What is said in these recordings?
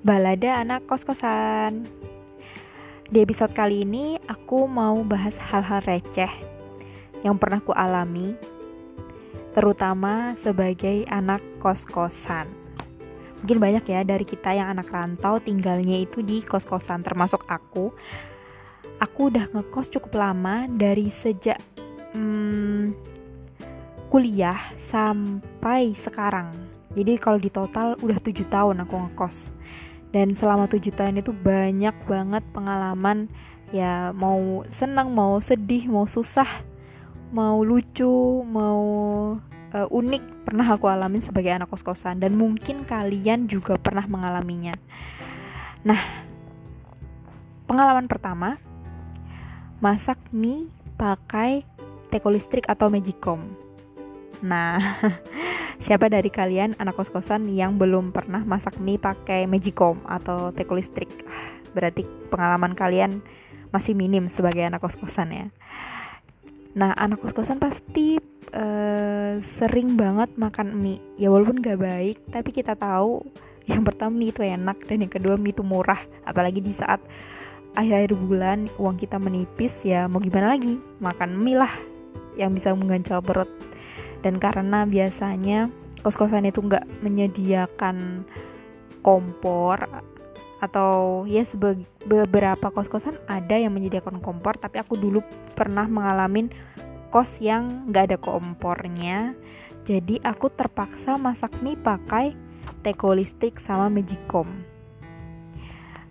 Balada anak kos-kosan. Di episode kali ini aku mau bahas hal-hal receh yang pernah ku alami terutama sebagai anak kos-kosan. Mungkin banyak ya dari kita yang anak rantau tinggalnya itu di kos-kosan termasuk aku. Aku udah ngekos cukup lama dari sejak hmm, kuliah sampai sekarang. Jadi kalau di total udah tujuh tahun aku ngekos. Dan selama tujuh tahun itu banyak banget pengalaman ya mau senang, mau sedih, mau susah, mau lucu, mau uh, unik pernah aku alamin sebagai anak kos-kosan dan mungkin kalian juga pernah mengalaminya. Nah, pengalaman pertama masak mie pakai teko listrik atau magicom. Nah, siapa dari kalian anak kos-kosan yang belum pernah masak mie pakai magicom atau teko listrik? Berarti pengalaman kalian masih minim sebagai anak kos-kosan ya. Nah, anak kos-kosan pasti uh, sering banget makan mie. Ya walaupun gak baik, tapi kita tahu yang pertama mie itu enak dan yang kedua mie itu murah. Apalagi di saat akhir-akhir bulan uang kita menipis ya mau gimana lagi? Makan mie lah yang bisa mengganjal perut. Dan karena biasanya kos-kosan itu nggak menyediakan kompor atau ya beberapa kos-kosan ada yang menyediakan kompor tapi aku dulu pernah mengalami kos yang nggak ada kompornya. Jadi aku terpaksa masak mie pakai teko listrik sama magicom.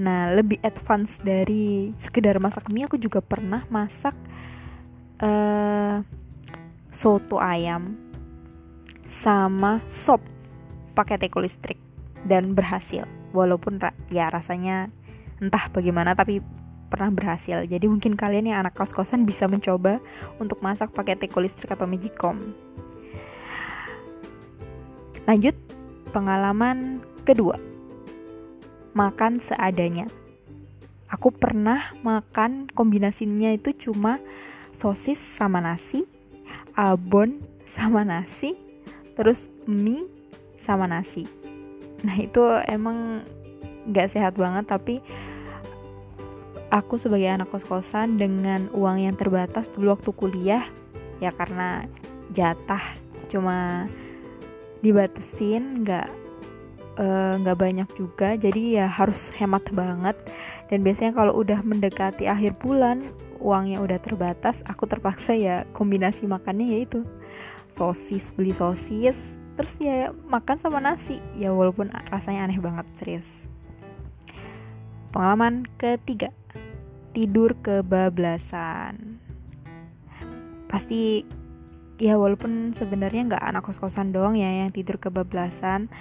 Nah lebih advance dari sekedar masak mie aku juga pernah masak uh, soto ayam sama sop pakai teko listrik dan berhasil. Walaupun ya rasanya entah bagaimana tapi pernah berhasil. Jadi mungkin kalian yang anak kos-kosan bisa mencoba untuk masak pakai teko listrik atau magicom lanjut pengalaman kedua. Makan seadanya. Aku pernah makan kombinasinya itu cuma sosis sama nasi abon sama nasi terus mie sama nasi. Nah itu emang gak sehat banget tapi aku sebagai anak kos-kosan dengan uang yang terbatas dulu waktu kuliah ya karena jatah cuma dibatesin nggak eh, nggak uh, banyak juga jadi ya harus hemat banget. Dan biasanya kalau udah mendekati akhir bulan uangnya udah terbatas aku terpaksa ya kombinasi makannya yaitu sosis beli sosis terus ya makan sama nasi. Ya walaupun rasanya aneh banget serius. Pengalaman ketiga tidur kebablasan. Pasti ya walaupun sebenarnya nggak anak kos-kosan doang ya yang tidur kebablasan.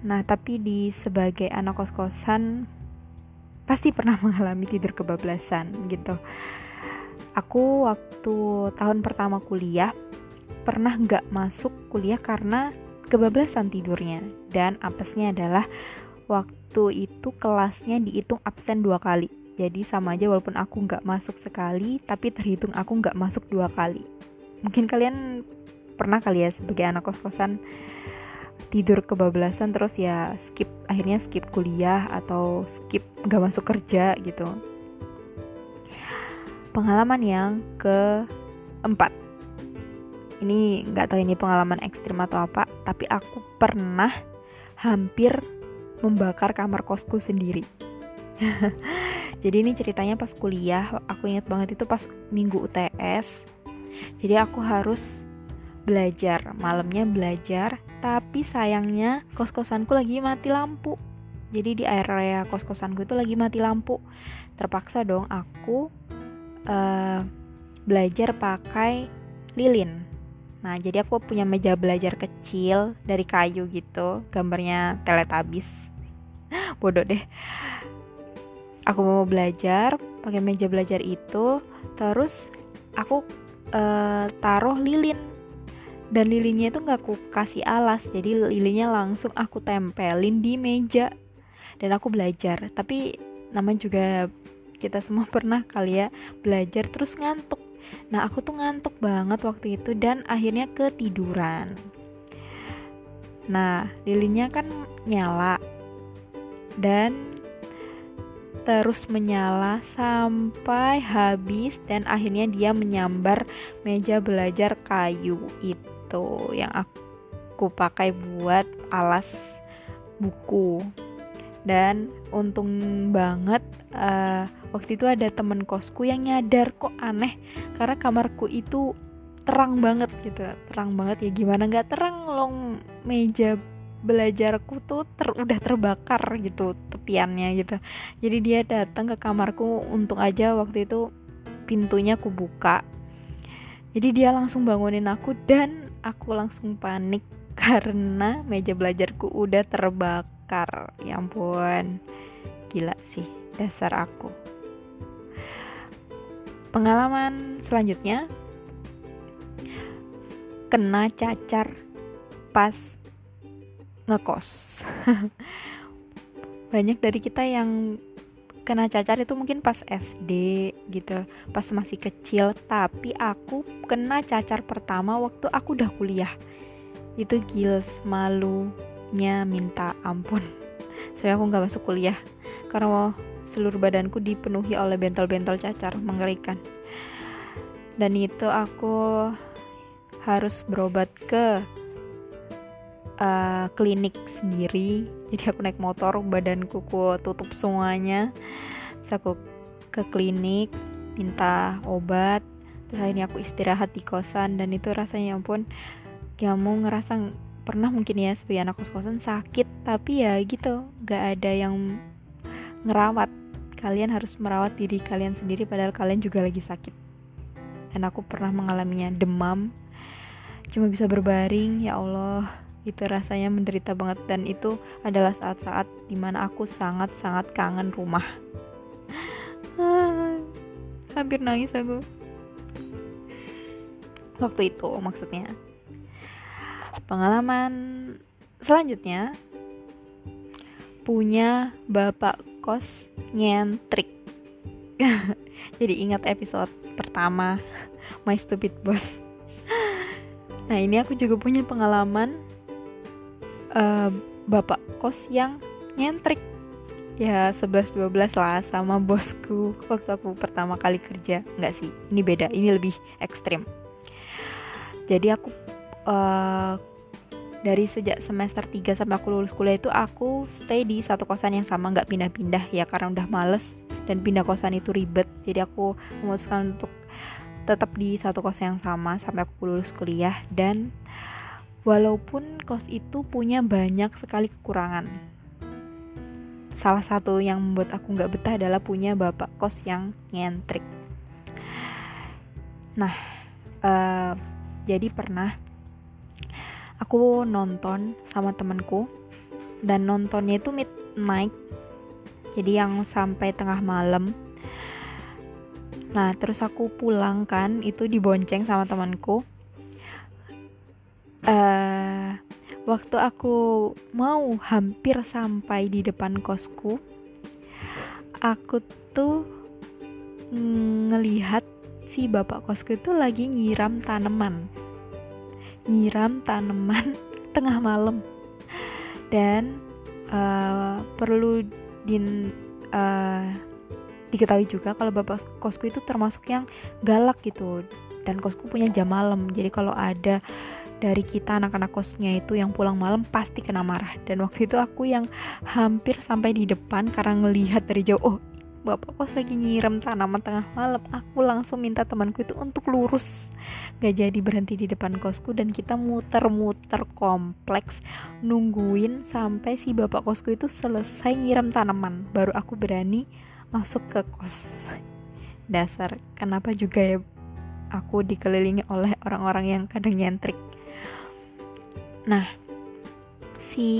Nah tapi di sebagai anak kos-kosan pasti pernah mengalami tidur kebablasan gitu. Aku waktu tahun pertama kuliah pernah nggak masuk kuliah karena kebablasan tidurnya. Dan apesnya adalah waktu itu kelasnya dihitung absen dua kali. Jadi sama aja walaupun aku nggak masuk sekali tapi terhitung aku nggak masuk dua kali. Mungkin kalian pernah kali ya sebagai anak kos-kosan tidur kebablasan terus ya skip akhirnya skip kuliah atau skip nggak masuk kerja gitu. Pengalaman yang keempat. Ini nggak tahu ini pengalaman ekstrim atau apa tapi aku pernah hampir membakar kamar kosku sendiri. Jadi ini ceritanya pas kuliah aku ingat banget itu pas minggu UTS jadi aku harus belajar malamnya belajar tapi sayangnya kos-kosanku lagi mati lampu jadi di area kos-kosanku itu lagi mati lampu terpaksa dong aku uh, belajar pakai lilin Nah, jadi aku punya meja belajar kecil dari kayu gitu, gambarnya teletabis. Bodoh deh. Aku mau belajar pakai meja belajar itu, terus aku uh, taruh lilin. Dan lilinnya itu nggak aku kasih alas, jadi lilinnya langsung aku tempelin di meja. Dan aku belajar, tapi namanya juga kita semua pernah kali ya belajar terus ngantuk Nah, aku tuh ngantuk banget waktu itu dan akhirnya ketiduran. Nah, lilinnya kan nyala. dan terus menyala sampai habis dan akhirnya dia menyambar meja belajar kayu itu yang aku pakai buat alas buku. Dan untung banget uh, waktu itu ada temen kosku yang nyadar kok aneh karena kamarku itu terang banget gitu. Terang banget ya gimana nggak terang long meja belajarku tuh ter, udah terbakar gitu tepiannya gitu. Jadi dia datang ke kamarku untuk aja waktu itu pintunya aku buka jadi dia langsung bangunin aku dan aku langsung panik karena meja belajarku udah terbakar. Ya ampun. Gila sih dasar aku. Pengalaman selanjutnya. Kena cacar pas ngekos. Banyak dari kita yang kena cacar itu mungkin pas SD gitu pas masih kecil. Tapi aku kena cacar pertama waktu aku udah kuliah. Itu gils malunya minta ampun. Saya aku nggak masuk kuliah karena seluruh badanku dipenuhi oleh bentol-bentol cacar mengerikan. Dan itu aku harus berobat ke uh, klinik sendiri. Jadi aku naik motor badanku ku tutup semuanya. Terus aku ke klinik minta obat. Terus akhirnya aku istirahat di kosan. Dan itu rasanya ya ampun mau ngerasa pernah mungkin ya sebagai anak kos-kosan sakit. Tapi ya gitu gak ada yang ngerawat. Kalian harus merawat diri kalian sendiri padahal kalian juga lagi sakit. Dan aku pernah mengalaminya demam. Cuma bisa berbaring ya Allah itu rasanya menderita banget dan itu adalah saat-saat di mana aku sangat-sangat kangen rumah. Hampir nangis aku. Waktu itu maksudnya. Pengalaman selanjutnya. Punya bapak kos nyentrik. Jadi ingat episode pertama My Stupid Boss. Nah ini aku juga punya pengalaman uh, bapak kos yang nyentrik. Ya 11-12 lah sama bosku waktu aku pertama kali kerja. Nggak sih ini beda ini lebih ekstrim. Jadi aku uh, dari sejak semester 3 sampai aku lulus kuliah itu aku stay di satu kosan yang sama nggak pindah-pindah ya karena udah males dan pindah kosan itu ribet. Jadi aku memutuskan untuk tetap di satu kosan yang sama sampai aku lulus kuliah dan walaupun kos itu punya banyak sekali kekurangan. Salah satu yang membuat aku nggak betah adalah punya bapak kos yang nyentrik. Nah, uh, jadi pernah aku nonton sama temenku dan nontonnya itu midnight, jadi yang sampai tengah malam. Nah, terus aku pulang kan, itu dibonceng sama temanku uh, waktu aku mau hampir sampai di depan kosku aku tuh ngelihat si bapak kosku itu lagi nyiram tanaman. Nyiram tanaman tengah malam. Dan uh, perlu din uh, diketahui juga kalau bapak kosku itu termasuk yang galak gitu. Dan kosku punya jam malam. Jadi kalau ada dari kita anak-anak kosnya itu yang pulang malam pasti kena marah. Dan waktu itu aku yang hampir sampai di depan karena ngelihat dari jauh oh bapak kos lagi nyiram tanaman tengah malam. Aku langsung minta temanku itu untuk lurus. Gak jadi berhenti di depan kosku dan kita muter-muter kompleks nungguin sampai si bapak kosku itu selesai nyiram tanaman. Baru aku berani masuk ke kos. Dasar kenapa juga ya aku dikelilingi oleh orang-orang yang kadang nyentrik Nah, si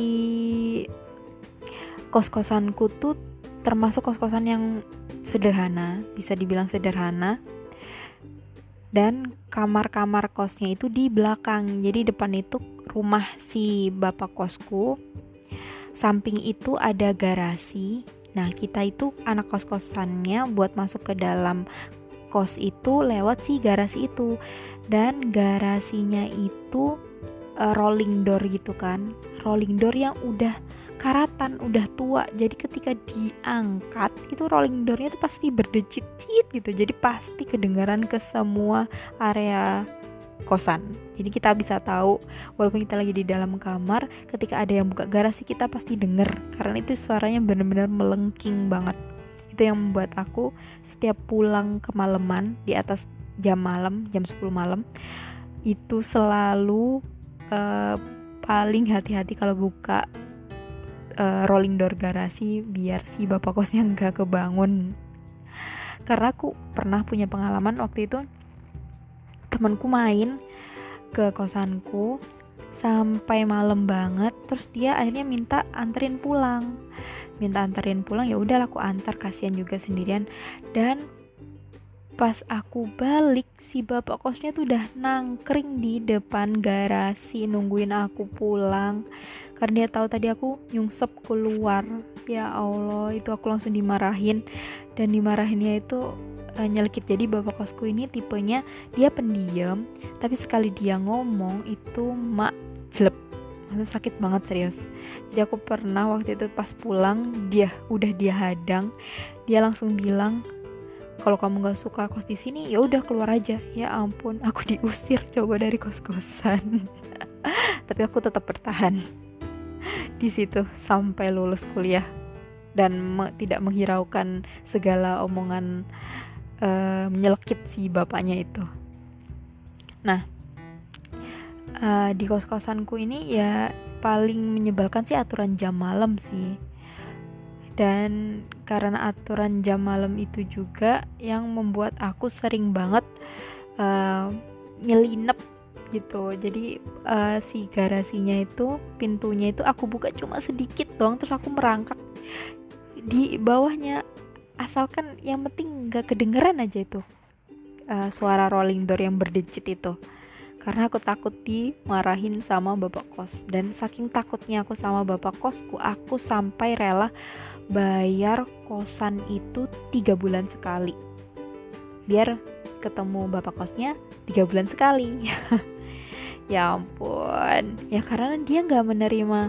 kos-kosanku tuh termasuk kos-kosan yang sederhana, bisa dibilang sederhana. Dan kamar-kamar kosnya itu di belakang. Jadi depan itu rumah si bapak kosku. Samping itu ada garasi. Nah, kita itu anak kos-kosannya buat masuk ke dalam kos itu lewat si garasi itu. Dan garasinya itu uh, rolling door gitu kan. Rolling door yang udah karatan udah tua. Jadi ketika diangkat itu rolling doornya itu pasti berdecit-cit gitu. Jadi pasti kedengaran ke semua area kosan. Jadi kita bisa tahu walaupun kita lagi di dalam kamar ketika ada yang buka garasi kita pasti denger. Karena itu suaranya benar-benar melengking banget. Itu yang membuat aku setiap pulang kemalaman di atas jam malam jam 10 malam itu selalu uh, paling hati-hati kalau buka uh, rolling door garasi biar si bapak kosnya nggak kebangun. Karena aku pernah punya pengalaman waktu itu temanku main ke kosanku sampai malam banget terus dia akhirnya minta anterin pulang. Minta anterin pulang ya udah aku antar kasihan juga sendirian. Dan pas aku balik si bapak kosnya tuh udah nangkring di depan garasi nungguin aku pulang. Karena dia tahu tadi aku nyungsep keluar. Ya Allah itu aku langsung dimarahin. Dan dimarahinnya itu uh, nyelkit. Jadi bapak kosku ini tipenya dia pendiam tapi sekali dia ngomong itu mak jelek. Maksudnya sakit banget serius. Jadi aku pernah waktu itu pas pulang dia udah dia hadang. Dia langsung bilang kalau kamu nggak suka kos di sini ya udah keluar aja. Ya ampun aku diusir coba dari kos kosan tapi aku tetap bertahan di situ sampai lulus kuliah dan me tidak menghiraukan segala omongan uh, menyelekit si bapaknya itu. Nah uh, di kos kosanku ini ya paling menyebalkan sih aturan jam malam sih. Dan karena aturan jam malam itu juga yang membuat aku sering banget uh, nyelinep gitu. Jadi uh, si garasinya itu pintunya itu aku buka cuma sedikit doang terus aku merangkak di bawahnya. Asalkan yang penting nggak kedengeran aja itu uh, suara rolling door yang berdecit itu karena aku takut dimarahin sama bapak kos. Dan saking takutnya aku sama bapak kosku aku sampai rela bayar kosan itu tiga bulan sekali. Biar ketemu bapak kosnya tiga bulan sekali. Ya ampun. Ya karena dia nggak menerima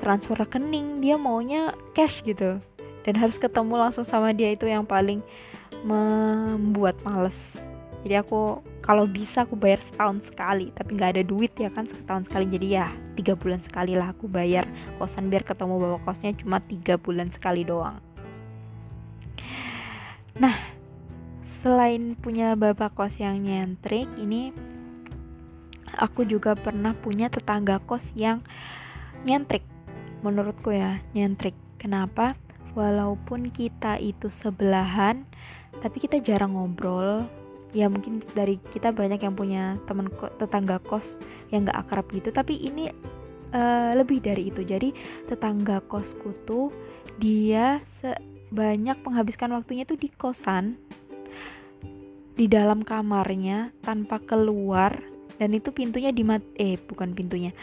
transfer rekening dia maunya cash gitu. Dan harus ketemu langsung sama dia itu yang paling membuat males. Jadi aku kalau bisa aku bayar setahun sekali tapi nggak ada duit ya kan setahun sekali. Jadi ya tiga bulan sekali lah aku bayar kosan biar ketemu bapak kosnya cuma tiga bulan sekali doang. Nah selain punya bapak kos yang nyentrik ini aku juga pernah punya tetangga kos yang nyentrik. Menurutku ya nyentrik. Kenapa? Walaupun kita itu sebelahan tapi kita jarang ngobrol ya mungkin dari kita banyak yang punya teman tetangga kos yang gak akrab gitu tapi ini uh, lebih dari itu. Jadi tetangga kosku tuh dia banyak menghabiskan waktunya tuh di kosan di dalam kamarnya tanpa keluar dan itu pintunya dimat eh bukan pintunya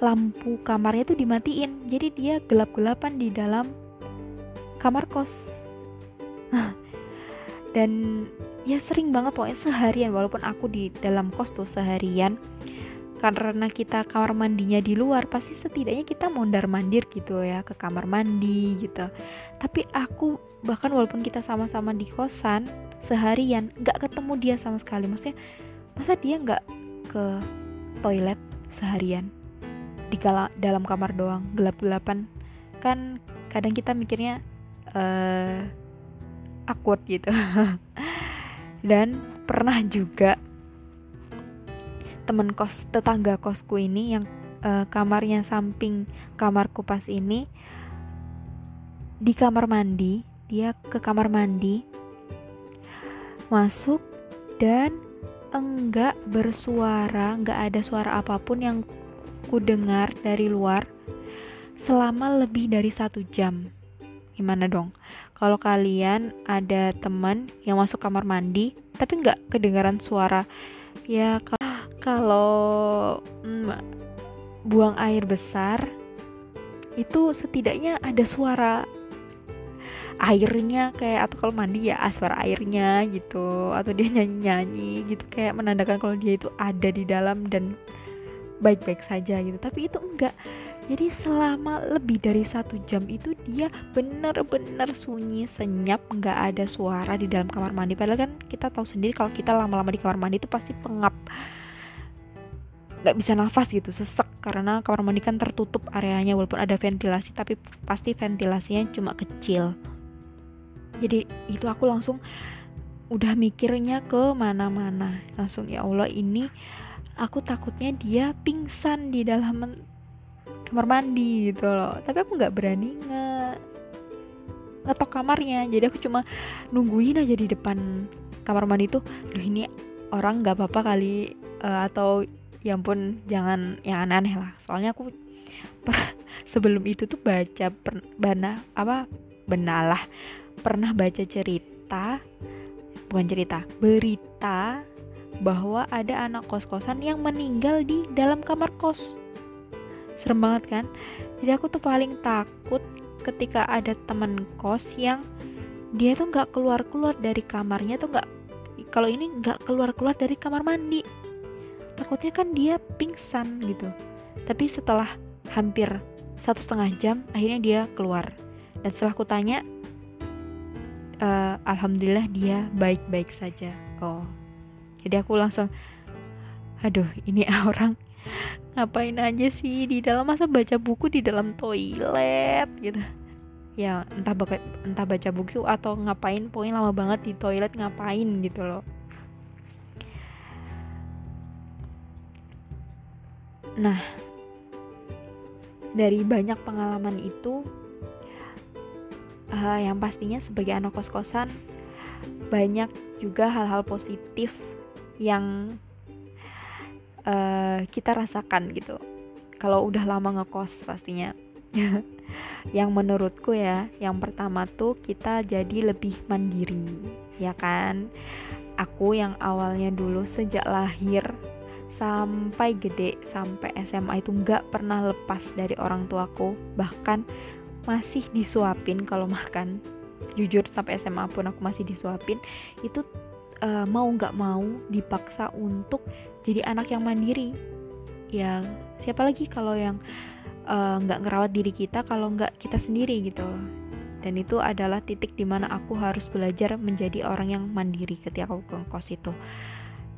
lampu kamarnya tuh dimatiin. Jadi dia gelap-gelapan di dalam kamar kos dan ya sering banget pokoknya seharian walaupun aku di dalam kos tuh seharian karena kita kamar mandinya di luar pasti setidaknya kita mondar mandir gitu ya ke kamar mandi gitu. Tapi aku bahkan walaupun kita sama-sama di kosan seharian nggak ketemu dia sama sekali. Maksudnya masa dia nggak ke toilet seharian? Di dalam kamar doang gelap-gelapan. Kan kadang kita mikirnya uh, awkward gitu. Dan pernah juga temen kos tetangga kosku ini yang uh, kamarnya samping kamarku pas ini di kamar mandi dia ke kamar mandi masuk dan enggak bersuara enggak ada suara apa pun yang ku dengar dari luar selama lebih dari satu jam. Gimana dong kalau kalian ada teman yang masuk kamar mandi tapi nggak kedengaran suara ya kalau hmm, buang air besar itu setidaknya ada suara airnya kayak atau kalau mandi ya ah, suara airnya gitu atau dia nyanyi-nyanyi gitu kayak menandakan kalau dia itu ada di dalam dan baik-baik saja gitu. Tapi itu enggak jadi selama lebih dari satu jam itu dia bener-bener sunyi senyap nggak ada suara di dalam kamar mandi. Padahal kan kita tahu sendiri kalau kita lama-lama di kamar mandi itu pasti pengap. Nggak bisa nafas gitu sesek. Karena kamar mandi kan tertutup areanya walaupun ada ventilasi tapi pasti ventilasinya cuma kecil. Jadi itu aku langsung udah mikirnya ke mana-mana. Langsung ya Allah ini aku takutnya dia pingsan di dalam kamar mandi gitu loh. Tapi aku nggak berani nge ngetok kamarnya. Jadi aku cuma nungguin aja di depan kamar mandi tuh Duh ini orang nggak apa-apa kali uh, atau ya ampun jangan yang aneh-aneh lah. Soalnya aku per, sebelum itu tuh baca per, bana apa benalah pernah baca cerita bukan cerita berita bahwa ada anak kos-kosan yang meninggal di dalam kamar kos serem banget kan. Jadi aku tuh paling takut ketika ada temen kos yang dia tuh nggak keluar keluar dari kamarnya tuh nggak kalau ini nggak keluar keluar dari kamar mandi. Takutnya kan dia pingsan gitu. Tapi setelah hampir satu setengah jam akhirnya dia keluar. Dan setelah aku tanya uh, alhamdulillah dia baik-baik saja. Oh. Jadi aku langsung aduh ini orang ngapain aja sih di dalam? Masa baca buku di dalam toilet gitu. Ya entah baca entah baca buku atau ngapain pokoknya lama banget di toilet ngapain gitu loh. Nah dari banyak pengalaman itu uh, yang pastinya sebagai anak kos-kosan banyak juga hal-hal positif yang uh, kita rasakan gitu. Kalau udah lama ngekos pastinya. Yang menurutku ya yang pertama tuh kita jadi lebih mandiri ya kan? Aku yang awalnya dulu sejak lahir sampai gede sampai SMA itu nggak pernah lepas dari orang tuaku. Bahkan masih disuapin kalau makan. Jujur sampai SMA pun aku masih disuapin. Itu uh, mau nggak mau dipaksa untuk jadi anak yang mandiri. Yang siapa lagi kalau yang eh, nggak uh, ngerawat diri kita kalau nggak kita sendiri gitu. Dan itu adalah titik di mana aku harus belajar menjadi orang yang mandiri ketika aku ke kos itu.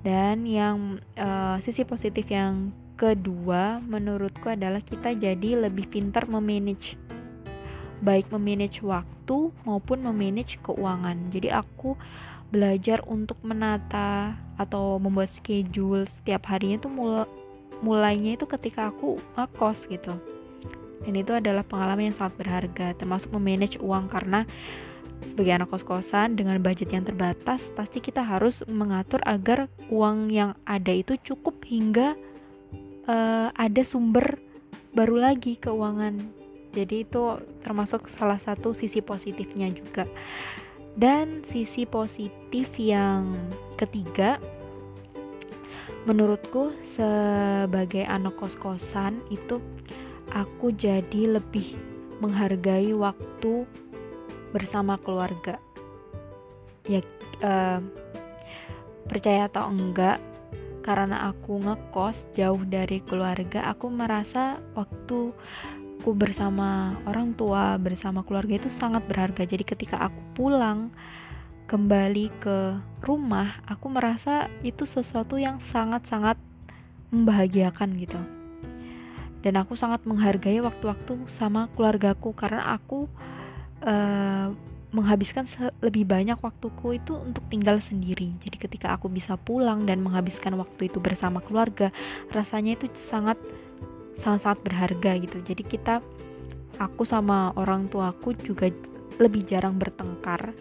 Dan yang uh, sisi positif yang kedua menurutku adalah kita jadi lebih pintar memanage baik memanage waktu maupun memanage keuangan. Jadi aku belajar untuk menata atau membuat schedule setiap harinya itu mul mulainya itu ketika aku ngekos gitu. Dan itu adalah pengalaman yang sangat berharga termasuk memanage uang karena sebagai anak kos-kosan dengan budget yang terbatas pasti kita harus mengatur agar uang yang ada itu cukup hingga uh, ada sumber baru lagi keuangan. Jadi itu termasuk salah satu sisi positifnya juga dan sisi positif yang ketiga, menurutku sebagai anak kos-kosan itu aku jadi lebih menghargai waktu bersama keluarga. Ya uh, percaya atau enggak, karena aku ngekos jauh dari keluarga, aku merasa waktu aku bersama orang tua, bersama keluarga itu sangat berharga. Jadi ketika aku pulang kembali ke rumah, aku merasa itu sesuatu yang sangat-sangat membahagiakan gitu. Dan aku sangat menghargai waktu-waktu sama keluargaku karena aku uh, menghabiskan lebih banyak waktuku itu untuk tinggal sendiri. Jadi ketika aku bisa pulang dan menghabiskan waktu itu bersama keluarga, rasanya itu sangat sangat-sangat berharga gitu. Jadi kita aku sama orang tuaku juga lebih jarang bertengkar.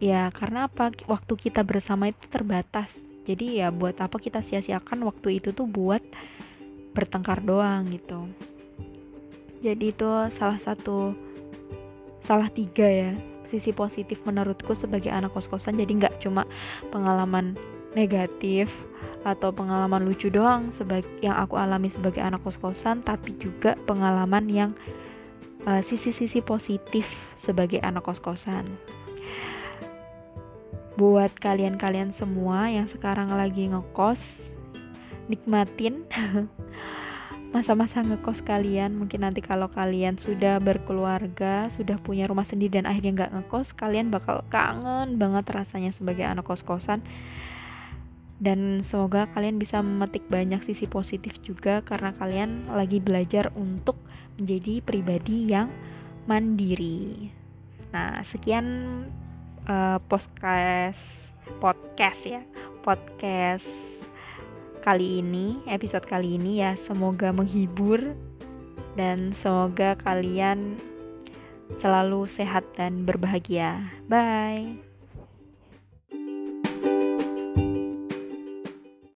Ya karena apa? Waktu kita bersama itu terbatas. Jadi ya buat apa kita sia-siakan waktu itu tuh buat bertengkar doang gitu. Jadi itu salah satu salah tiga ya sisi positif menurutku sebagai anak kos-kosan. Jadi nggak cuma pengalaman negatif atau pengalaman lucu doang sebagai yang aku alami sebagai anak kos-kosan tapi juga pengalaman yang uh, sisi-sisi positif sebagai anak kos-kosan. Buat kalian-kalian semua yang sekarang lagi ngekos, nikmatin masa-masa ngekos kalian mungkin nanti kalau kalian sudah berkeluarga sudah punya rumah sendiri dan akhirnya nggak ngekos kalian bakal kangen banget rasanya sebagai anak kos-kosan dan semoga kalian bisa memetik banyak sisi positif juga karena kalian lagi belajar untuk menjadi pribadi yang mandiri. Nah, sekian uh, podcast podcast ya, podcast kali ini, episode kali ini ya, semoga menghibur dan semoga kalian selalu sehat dan berbahagia. Bye.